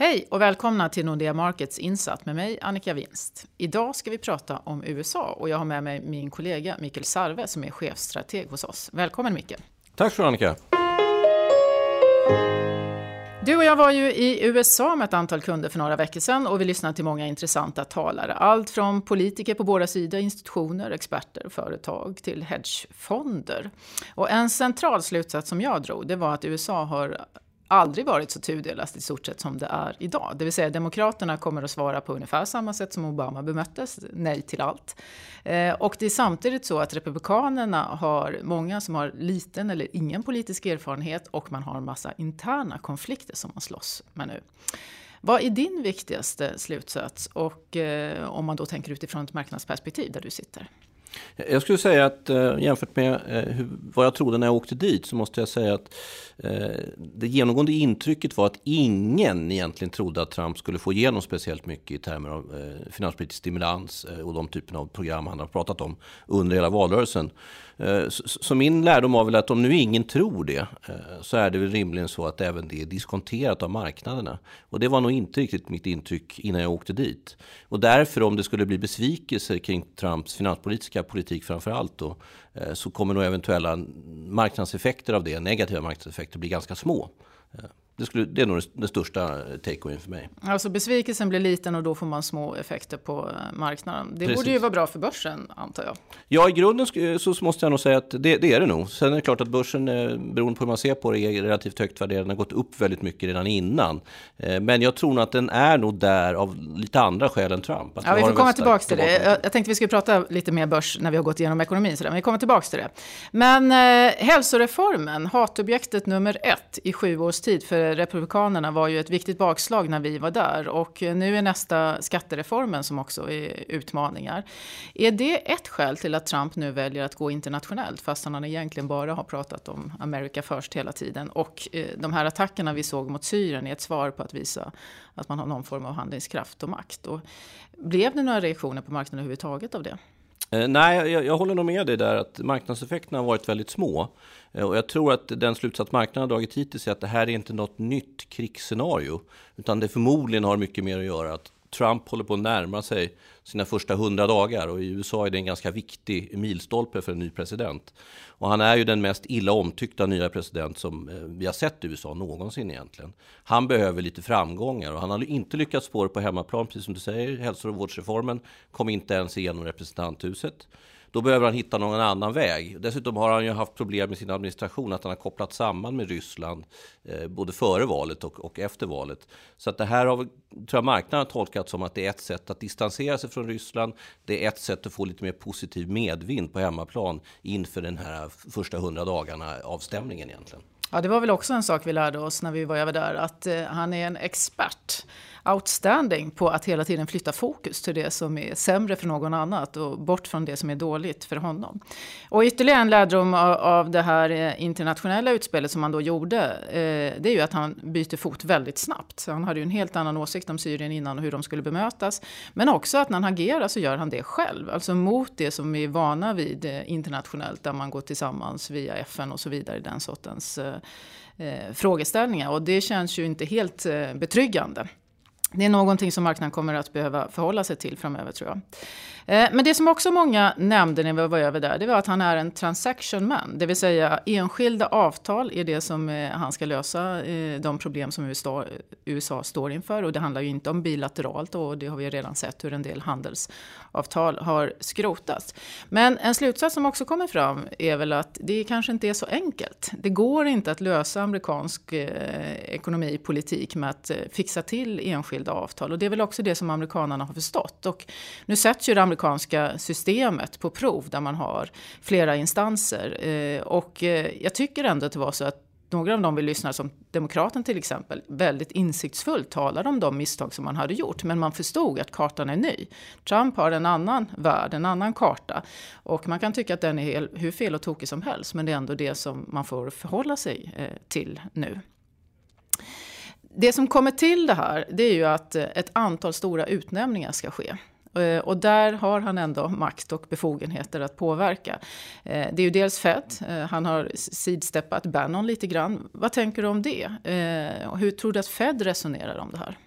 Hej och välkomna till Nordea Markets Insatt med mig Annika Winst. Idag ska vi prata om USA och jag har med mig min kollega Mikael Sarve som är chefstrateg hos oss. Välkommen Mikael. Tack så Annika. Du och jag var ju i USA med ett antal kunder för några veckor sedan och vi lyssnade till många intressanta talare. Allt från politiker på båda sidor, institutioner, experter och företag till hedgefonder. Och en central slutsats som jag drog det var att USA har aldrig varit så tudelat i stort sett som det är idag. Det vill säga Demokraterna kommer att svara på ungefär samma sätt som Obama bemöttes, nej till allt. Eh, och det är samtidigt så att Republikanerna har många som har liten eller ingen politisk erfarenhet och man har en massa interna konflikter som man slåss med nu. Vad är din viktigaste slutsats och eh, om man då tänker utifrån ett marknadsperspektiv där du sitter? Jag skulle säga att eh, jämfört med eh, vad jag trodde när jag åkte dit så måste jag säga att eh, det genomgående intrycket var att ingen egentligen trodde att Trump skulle få igenom speciellt mycket i termer av finanspolitisk stimulans och de typen av program han har pratat om under hela valrörelsen. Så, min lärdom var väl att om nu ingen tror det så är det väl rimligen så att även det är diskonterat av marknaderna. Och det var nog inte riktigt mitt intryck innan jag åkte dit. Och därför om det skulle bli besvikelser kring Trumps finanspolitiska politik framför allt då, eh, så kommer nog eventuella marknadseffekter av det, negativa marknadseffekter, bli ganska små. Eh, Eh, det, skulle, det är nog den största takeawayen för mig. Alltså besvikelsen blir liten och då får man små effekter på eh, marknaden. Det Precis. borde ju vara bra för börsen antar jag. Ja, i grunden så måste jag nog säga att det, det, är det nog. Sen är det klart att börsen, eh, beroende på hur man ser på det, är relativt högt värderad. Den har gått upp väldigt mycket redan innan. Eh, men jag tror nog att den är nog där av lite andra skäl än Trump. Ja, vi får komma tillbaka till det. Jag, jag tänkte vi skulle prata lite mer börs när vi har gått igenom ekonomin. Så där. Men vi kommer tillbaka till det. Men eh, hälsoreformen, hatobjektet nummer ett i sju års tid för Republikanerna var ju ett viktigt bakslag när vi var där och nu är nästa skattereformen som också är utmaningar. Är det ett skäl till att Trump nu väljer att gå internationellt fast han egentligen bara har pratat om America first hela tiden och eh, de här attackerna vi såg mot Syrien är ett svar på att visa att man har någon form av handlingskraft och makt. Och blev det några reaktioner på marknaden överhuvudtaget av det? Eh, nej, jag, jag, håller nog med dig där att marknadseffekterna har varit väldigt små. Eh, och jag tror att den slutsats marknaden har dragit hittills är att det här är inte något nytt krigsscenario. Utan det förmodligen har mycket mer att göra att Trump håller på att närma sig sina första hundra dagar och i USA är det en ganska viktig milstolpe för en ny president. Och han är ju den mest illa omtyckta nya president som eh, vi har sett i USA någonsin egentligen. Han behöver lite framgångar och han har inte lyckats få det på hemmaplan, precis som du säger. Hälso och vårdsreformen kom inte ens igenom representanthuset. Då behöver han hitta någon annan väg. Dessutom har han ju haft problem med sin administration, att han har kopplat samman med Ryssland eh, både före valet och, och, efter valet. Så att det här har tror jag marknaden tolkat som att det är ett sätt att distansera sig från Ryssland. Det är ett sätt att få lite mer positiv medvind på hemmaplan inför den här första hundra dagarna av stämningen egentligen. Ja, det var väl också en sak vi lärde oss när vi var över där, att eh, han är en expert outstanding på att hela tiden flytta fokus till det som är sämre för någon annat och bort från det som är dåligt för honom. Och ytterligare en lärdom av det här eh, internationella utspelet som han då gjorde, eh, det är ju att han byter fot väldigt snabbt. han hade ju en helt annan åsikt om Syrien innan och hur de skulle bemötas. Men också att när han agerar så gör han det själv, alltså mot det som vi är vana vid eh, internationellt, där man går tillsammans via FN och så vidare, den sortens eh, frågeställningar. Och det känns ju inte helt betryggande. Det är någonting som marknaden kommer att behöva förhålla sig till framöver tror jag. Eh, men det som också många nämnde när vi var över där, det var att han är en transaction man. Det vill säga enskilda avtal är det som eh, han ska lösa eh, de problem som USA, USA står inför. Och det handlar ju inte om bilateralt och det har vi redan sett hur en del handelsavtal har skrotats. Men en slutsats som också kommer fram är väl att det kanske inte är så enkelt. Det går inte att lösa amerikansk ekonomipolitik med att fixa till enskilda avtal. Och det är väl också det som amerikanerna har förstått. Och nu sätts ju det amerikanska systemet på prov där man har flera instanser. Eh, och eh, jag tycker ändå att det var så att några av dem vi lyssnar som Demokraten till exempel, väldigt insiktsfullt talade om de misstag som man hade gjort. Men man förstod att kartan är ny. Trump har en annan värld, en annan karta. Och man kan tycka att den är hur fel och tokig som helst. Men det är ändå det som man får förhålla sig eh, till nu. Det som kommer till det här, det är ju att eh, ett antal stora utnämningar ska ske. Eh, och där har han ändå makt och befogenheter att påverka. Eh, det är ju dels Fed, eh, han har sidsteppat Bannon lite grann. Vad tänker du om det? Hur tror du att Fed resonerar om det här?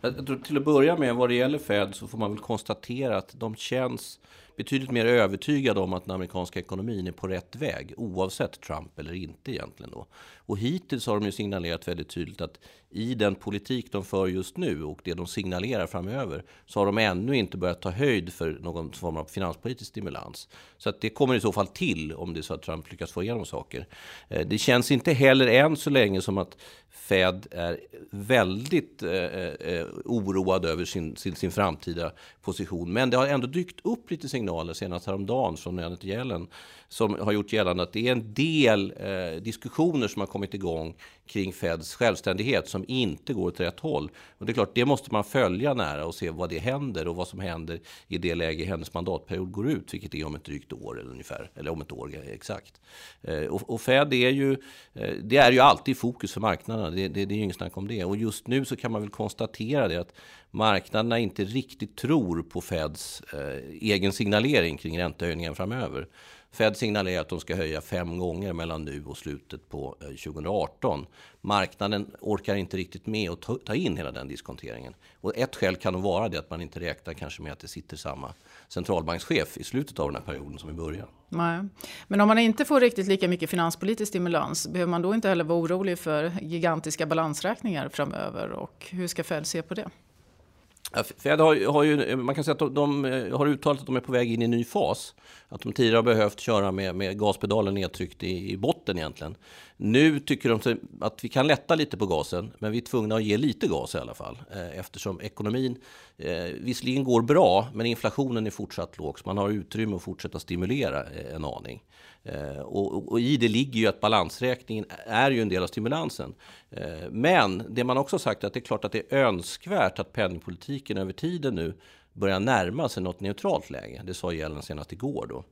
Jag tror till att börja med vad det gäller Fed så får man väl konstatera att de känns betydligt mer övertygad om att den amerikanska ekonomin är på rätt väg oavsett Trump eller inte egentligen. Då. Och hittills har de ju signalerat väldigt tydligt att i den politik de för just nu och det de signalerar framöver så har de ännu inte börjat ta höjd för någon form av finanspolitisk stimulans. Så att det kommer i så fall till om det är så att Trump lyckas få igenom saker. Eh, det känns inte heller än så länge som att Fed är väldigt eh, eh, eh, oroad över sin, sin, sin framtida position. Men det har ändå dykt upp lite signaler senast häromdagen från Janet Yellen som har gjort gällande att det är en del eh, diskussioner som har kommit igång kring Feds självständighet som inte går åt rätt håll. Och det är klart, det måste man följa nära och se vad det händer och vad som händer i det läge hennes mandatperiod går ut, vilket är om ett drygt år eller ungefär, eller om ett år exakt. Eh, och, och Fed är ju, eh, det är ju alltid fokus för marknaderna, det, det, det är ju inget snack om det. Och just nu så kan man väl konstatera det att marknaderna inte riktigt tror på Feds eh, egen signalering kring räntehöjningen framöver. Fed signalerar att de ska höja fem gånger mellan nu och slutet på eh, 2018. Marknaden orkar inte riktigt med att ta in hela den diskonteringen. Och ett skäl kan nog vara det att man inte räknar kanske med att det sitter samma centralbankschef i slutet av den här perioden som i början. Nej. Men om man inte får riktigt lika mycket finanspolitisk stimulans, behöver man då inte heller vara orolig för gigantiska balansräkningar framöver? Och hur ska Fed se på det? Fed har, har ju, man kan säga att de, de, eh, har uttalat att de är på väg in i en ny fas. Att de tidigare har behövt köra med, med gaspedalen nedtryckt i, i botten egentligen. Nu tycker de att vi kan lätta lite på gasen, men vi är tvungna att ge lite gas i alla fall. Eh, eftersom ekonomin eh, visserligen går bra, men inflationen är fortsatt låg. Så man har utrymme att fortsätta stimulera eh, en aning. Eh, och, och, i det ligger ju att balansräkningen är ju en del av stimulansen. Eh, men det man också sagt är att det är klart att det är önskvärt att penningpolitiken över tiden nu börjar närma sig något neutralt läge. Det sa Yellen senast igår. Då.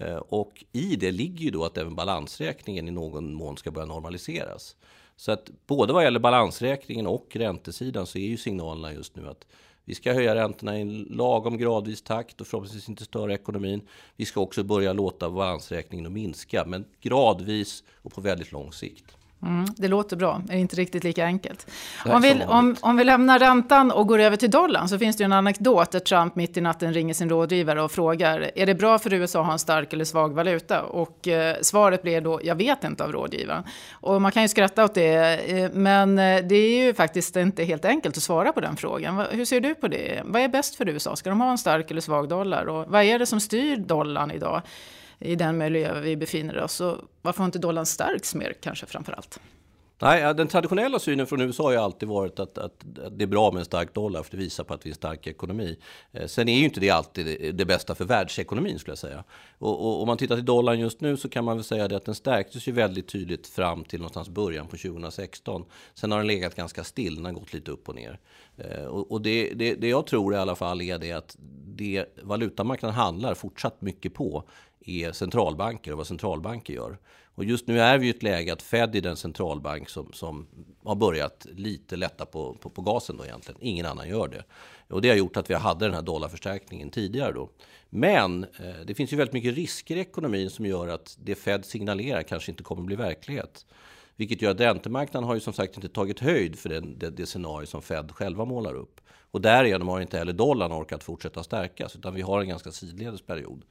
Eh, och i det ligger ju då att även balansräkningen i någon mån ska börja normaliseras. Så att både vad gäller balansräkningen och räntesidan så är ju signalerna just nu att vi ska höja räntorna i en lagom gradvis takt och förhoppningsvis inte störa ekonomin. Vi ska också börja låta balansräkningen att minska, men gradvis och på väldigt lång sikt. Mm, det låter bra, men inte riktigt lika enkelt. Om vi, om, om vi lämnar räntan och går över till dollarn så finns det ju en anekdot där Trump mitt i natten ringer sin rådgivare och frågar är det bra för USA att ha en stark eller svag valuta? Och eh, svaret blir då jag vet inte av rådgivaren. Och man kan ju skratta åt det, eh, men eh, det är ju faktiskt inte helt enkelt att svara på den frågan. Hur ser du på det? Vad är bäst för USA? Ska de ha en stark eller svag dollar? Och vad är det som styr dollarn idag? I den miljö vi befinner oss. Så varför har inte dollarn stärkts mer kanske framför allt? Nej, den traditionella synen från USA har ju alltid varit att, att, att, det är bra med en stark dollar för det visar på att vi är en stark ekonomi. Eh, sen är ju inte det alltid det, bästa för världsekonomin skulle jag säga. Och, och, om man tittar till dollarn just nu så kan man väl säga det att den stärktes ju väldigt tydligt fram till någonstans början på 2016. Sen har den legat ganska still, den har gått lite upp och ner. Eh, och, och det, det, det jag tror i alla fall är det att det valutamarknaden handlar fortsatt mycket på är centralbanker och vad centralbanker gör. Och just nu är vi i ett läge att Fed är den centralbank som, som har börjat lite lätta på, på, på, gasen då egentligen. Ingen annan gör det. Och det har gjort att vi hade den här dollarförstärkningen tidigare då. Men eh, det finns ju väldigt mycket risker i ekonomin som gör att det Fed signalerar kanske inte kommer bli verklighet. Vilket gör att räntemarknaden har ju som sagt inte tagit höjd för den, det, det scenario som Fed själva målar upp. Och därigenom har inte heller dollarn orkat fortsätta stärkas utan vi har en ganska sidledes period.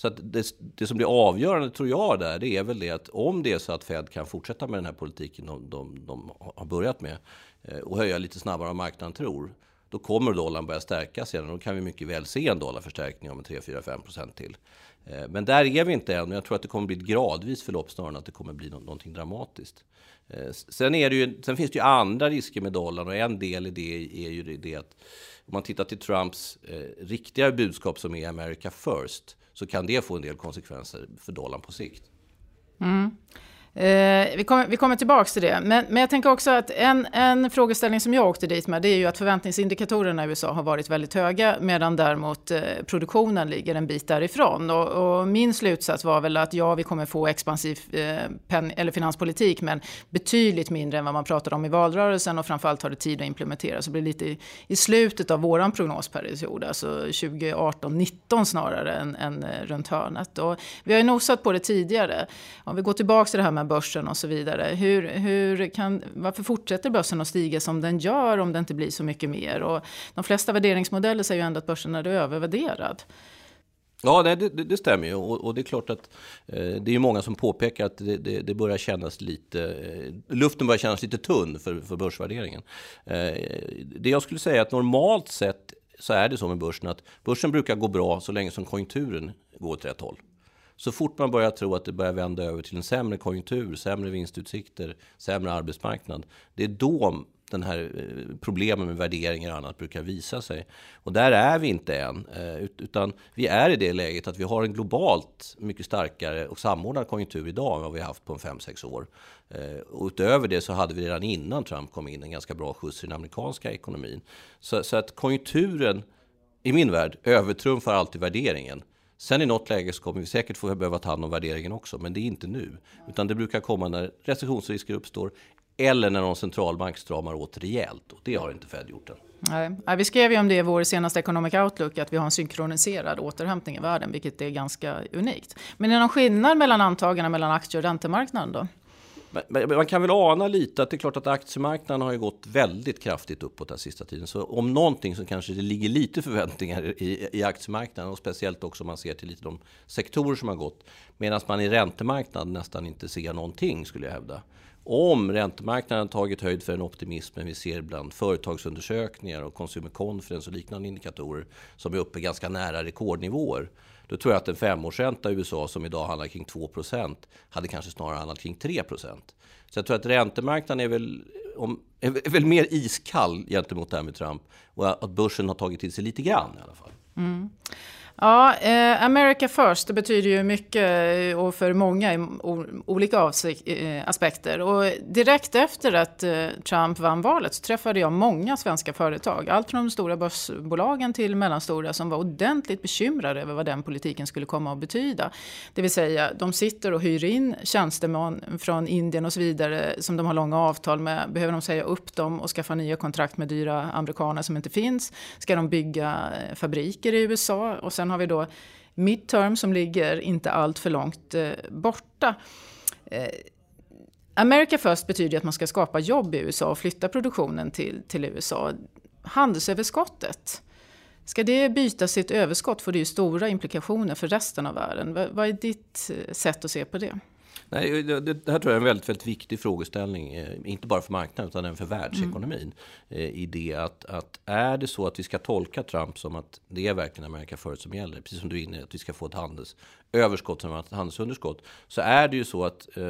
Så att det, det, som blir avgörande tror jag där, det är väl det att om det är så att Fed kan fortsätta med den här politiken de, de, de har börjat med eh, och höja lite snabbare än marknaden tror, då kommer dollarn börja stärkas igen. Då kan vi mycket väl se en dollarförstärkning om 3, 4, 5 procent till. Eh, men där är vi inte än. Jag tror att det kommer bli ett gradvis förlopp snarare än att det kommer bli någonting dramatiskt. Eh, sen, är det ju, sen finns det ju andra risker med dollarn och en del i det är ju det att om man tittar till Trumps riktiga budskap som är America first så kan det få en del konsekvenser för dollarn på sikt. Mm. Eh, vi, kommer, vi kommer tillbaka till det. Men, men jag tänker också att en, en frågeställning som jag åkte dit med det är ju att förväntningsindikatorerna i USA har varit väldigt höga medan däremot eh, produktionen ligger en bit därifrån. Och, och, min slutsats var väl att ja, vi kommer få expansiv eh, pen, eller finanspolitik men betydligt mindre än vad man pratade om i valrörelsen och framförallt tar det tid att implementera. Så det blir lite i, i slutet av våran prognosperiod, alltså 2018-19 snarare än, än eh, runt hörnet. Och vi har ju nosat på det tidigare. Om vi går tillbaka till det här med med börsen och så vidare. Hur, hur kan, varför fortsätter börsen att stiga som den gör om det inte blir så mycket mer? Och de flesta värderingsmodeller säger ju ändå att börsen är övervärderad. Ja, det, det, det stämmer ju. Och, och, det är klart att eh, det är många som påpekar att det, det, det börjar kännas lite... Eh, luften börjar kännas lite tunn för, för börsvärderingen. Eh, det jag skulle säga är att normalt sett så är det så med börsen att börsen brukar gå bra så länge som konjunkturen går åt rätt håll. Så fort man börjar tro att det börjar vända över till en sämre konjunktur, sämre vinstutsikter, sämre arbetsmarknad. Det är då den här eh, problemen med värderingar och annat brukar visa sig. Och där är vi inte än, eh, utan vi är i det läget att vi har en globalt mycket starkare och samordnad konjunktur idag än vad vi har haft på en 5-6 år. Eh, och utöver det så hade vi redan innan Trump kom in en ganska bra skjuts i den amerikanska ekonomin. Så, så att konjunkturen, i min värld, övertrumfar alltid värderingen. Sen i något läge så kommer vi säkert få behöva ta hand om värderingen också, men det är inte nu. Utan det brukar komma när recessionsrisker uppstår eller när någon centralbank stramar åt rejält. Och det har inte Fed gjort än. Nej. Vi skrev ju om det i vår senaste Economic Outlook, att vi har en synkroniserad återhämtning i världen, vilket är ganska unikt. Men är det någon skillnad mellan antagandena mellan aktie och räntemarknaden då? Man kan väl ana lite att det är klart att aktiemarknaden har ju gått väldigt kraftigt uppåt den sista tiden. Så om någonting så kanske det ligger lite förväntningar i, i aktiemarknaden och speciellt också om man ser till lite de sektorer som har gått. Medan man i räntemarknaden nästan inte ser någonting skulle jag hävda. Om räntemarknaden tagit höjd för den optimismen vi ser bland företagsundersökningar och consumer confidence och liknande indikatorer som är uppe ganska nära rekordnivåer. Då tror jag att en femårsränta i USA som idag handlar kring 2% hade kanske snarare handlat kring 3% Så jag tror att räntemarknaden är väl, om, är väl mer iskall gentemot det här med Trump och att börsen har tagit till sig lite grann i alla fall. Mm. Ja, eh, America first, det betyder ju mycket eh, och för många i olika eh, aspekter. Och direkt efter att eh, Trump vann valet så träffade jag många svenska företag. Allt från de stora börsbolagen till mellanstora som var ordentligt bekymrade över vad den politiken skulle komma att betyda. Det vill säga, de sitter och hyr in tjänstemän från Indien och så vidare som de har långa avtal med. Behöver de säga upp dem och skaffa nya kontrakt med dyra amerikaner som inte finns? Ska de bygga eh, fabriker i USA? Och sen Sen har vi då midterm som ligger inte allt för långt eh, borta. Eh, America First betyder att man ska skapa jobb i USA och flytta produktionen till, till USA. Handelsöverskottet, ska det byta sitt överskott får det ju stora implikationer för resten av världen. Vad, vad är ditt eh, sätt att se på det? Nej, det, det, här tror jag är en väldigt, väldigt viktig frågeställning, eh, inte bara för marknaden utan även för världsekonomin. Mm. I det att, att är det så att vi ska tolka Trump som att det är verkligen Amerika förut som gäller, precis som du är inne att vi ska få ett handelsöverskott som ett handelsunderskott, så är det ju så att eh,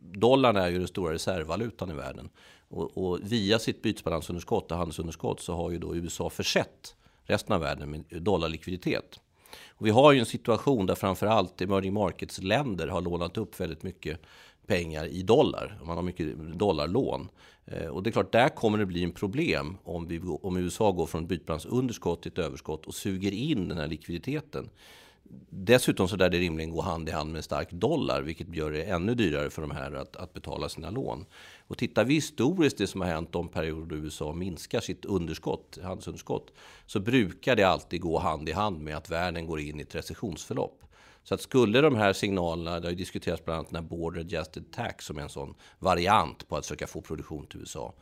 dollarn är ju den stora reservvalutan i världen. Och, och via sitt bytesbalansunderskott och handelsunderskott så har ju då USA försett resten av världen med dollarlikviditet. Och vi har ju en situation där framförallt emerging markets-länder har lånat upp väldigt mycket pengar i dollar. Man har mycket dollarlån. Eh, och det är klart, där kommer det bli en problem om, vi, om USA går från ett bytesbalansunderskott till ett överskott och suger in den här likviditeten. Dessutom så där det rimligen går hand i hand med en stark dollar, vilket gör det ännu dyrare för de här att, att betala sina lån. Och tittar vi historiskt det som har hänt de perioder då USA minskar sitt underskott, handelsunderskott, så brukar det alltid gå hand i hand med att världen går in i ett recessionsförlopp. Så att skulle de här signalerna, det har ju diskuterats bland annat den här border adjusted tax som är en sån variant på att försöka få produktion till USA.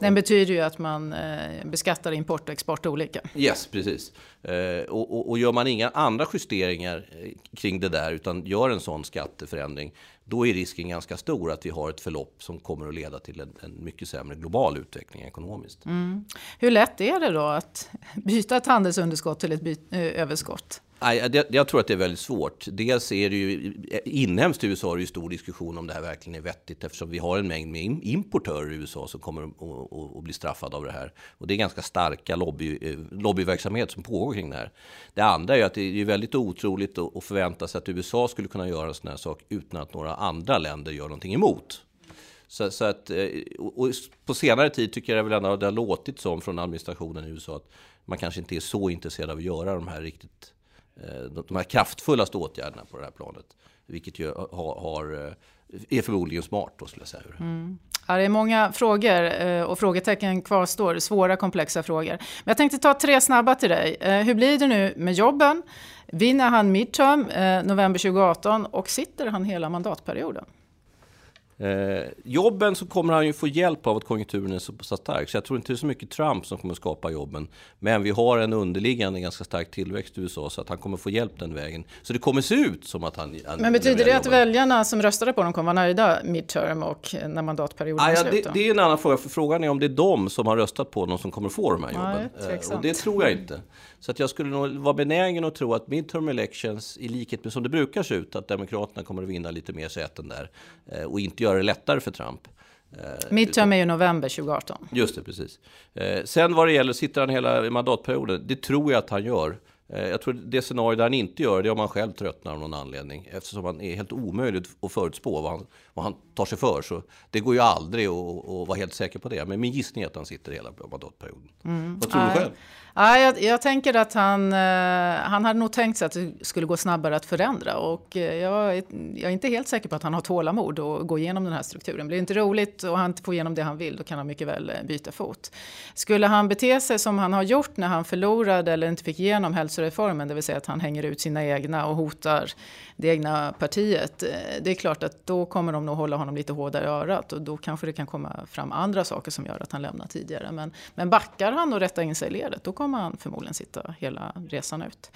Den betyder ju att man eh, beskattar import och export olika. Yes, precis. Eh, och, och, och, gör man inga andra justeringar eh, kring det där utan gör en sån skatteförändring, då är risken ganska stor att vi har ett förlopp som kommer att leda till en, en mycket sämre global utveckling ekonomiskt. Mm. Hur lätt är det då att byta ett handelsunderskott till ett överskott? Jag, jag tror att det är väldigt svårt. Dels är det ju inhemskt i USA är det ju stor diskussion om det här verkligen är vettigt eftersom vi har en mängd med importörer i USA som kommer att, bli straffade av det här. Och det är ganska starka lobby, eh, lobbyverksamhet som pågår kring det här. Det andra är att det är väldigt otroligt att förvänta sig att USA skulle kunna göra en sån här sak utan att några andra länder gör någonting emot. Så, så att, eh, och på senare tid tycker jag väl ändå det har låtit som från administrationen i USA att man kanske inte är så intresserad av att göra de här riktigt Eh, de här kraftfullaste åtgärderna på det här planet. Vilket ju har, har är förmodligen smart då skulle jag säga. Mm. Ja, det är många frågor eh, och frågetecken kvarstår, svåra komplexa frågor. Men jag tänkte ta tre snabba till dig. Hur blir det nu med jobben? Vinner han midterm november 2018 och sitter han hela mandatperioden? Eh, jobben så kommer han ju få hjälp av att konjunkturen är så pass stark. Så jag tror inte det är så mycket Trump som kommer skapa jobben. Men vi har en underliggande ganska stark tillväxt i USA så att han kommer få hjälp den vägen. Så det kommer se ut som att han... han men betyder det att jobben. väljarna som röstade på honom kommer vara nöjda midterm och när mandatperioden ah, ja, är slut? Det, det, är en annan fråga. För frågan är om det är de som har röstat på honom som kommer få de här jobben. Ja, eh, och det tror jag inte. Så att jag skulle nog vara benägen att tro att midterm elections, i likhet med som det brukar se ut, att Demokraterna kommer att vinna lite mer säten där eh, och inte göra det lättare för Trump. Eh, midterm är ju november 2018. Just det, precis. Eh, sen vad det gäller, sitter han hela mandatperioden? Det tror jag att han gör. Eh, jag tror det scenario där han inte gör det är om han själv tröttnar av någon anledning. Eftersom han är helt omöjligt att förutspå vad han, vad han tar sig för. Så det går ju aldrig att, att vara helt säker på det. Men min gissning är att han sitter hela mandatperioden. Mm. Vad tror du själv? Ja, jag, jag, tänker att han, eh, han hade nog tänkt sig att det skulle gå snabbare att förändra. Och eh, jag, jag, är inte helt säker på att han har tålamod att gå igenom den här strukturen. Blir det inte roligt och han inte får igenom det han vill, då kan han mycket väl byta fot. Skulle han bete sig som han har gjort när han förlorade eller inte fick igenom hälsoreformen, det vill säga att han hänger ut sina egna och hotar det egna partiet. Eh, det är klart att då kommer de nog hålla honom lite hårdare i örat och då kanske det kan komma fram andra saker som gör att han lämnar tidigare. Men, men backar han och rättar in sig i ledet, då kommer han förmodligen sitta hela resan ut.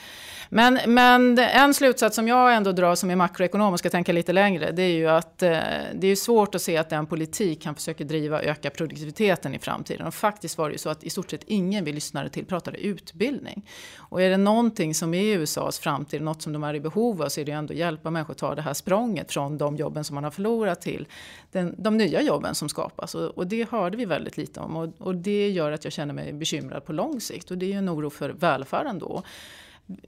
Men, men en slutsats som jag ändå drar som är makroekonom och ska tänka lite längre, det är ju att eh, det är svårt att se att den politik han försöker driva ökar produktiviteten i framtiden. Och faktiskt var det ju så att i stort sett ingen vi lyssnade till pratade utbildning. Och är det någonting som är USAs framtid, något som de är i behov av, så är det ändå att hjälpa människor att ta det här språnget från de jobben som man har förlorat till den, de nya jobben som skapas. Och, och, det hörde vi väldigt lite om. Och, och, det gör att jag känner mig bekymrad på lång sikt. Och det är ju en oro för välfärden då.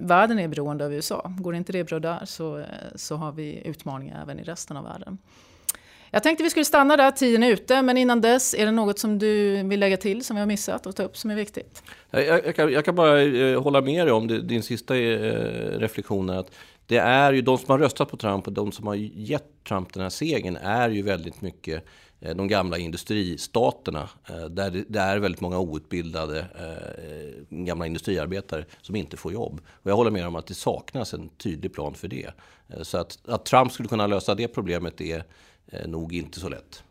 Världen är beroende av USA. Går inte det bra där så, så har vi utmaningar även i resten av världen. Jag tänkte vi skulle stanna där, tiden är ute, men innan dess, är det något som du vill lägga till som vi har missat och ta upp som är viktigt? Jag, jag, kan, jag kan, bara eh, hålla med dig om det, din sista eh, reflektion. Att det är ju de som har röstat på Trump och de som har gett Trump den här segern är ju väldigt mycket Eh, de gamla industristaterna eh, där det är väldigt många outbildade eh, gamla industriarbetare som inte får jobb. Och jag håller med om att det saknas en tydlig plan för det. Så att, att Trump skulle kunna lösa det problemet är nog inte så lätt.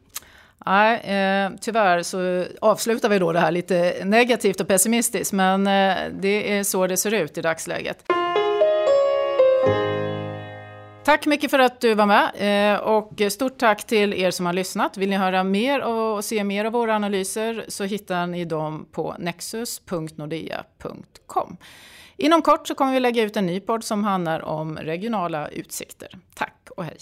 Nej, eh, tyvärr så avslutar vi då det här lite negativt och pessimistiskt, men eh, det är så det ser ut i dagsläget. Tack mycket för att du var med eh, och stort tack till er som har lyssnat. Vill ni höra mer och se mer av våra analyser så hittar ni dem på nexus.nordea.com. Inom kort så kommer vi lägga ut en ny podd som handlar om regionala utsikter. Tack och hej!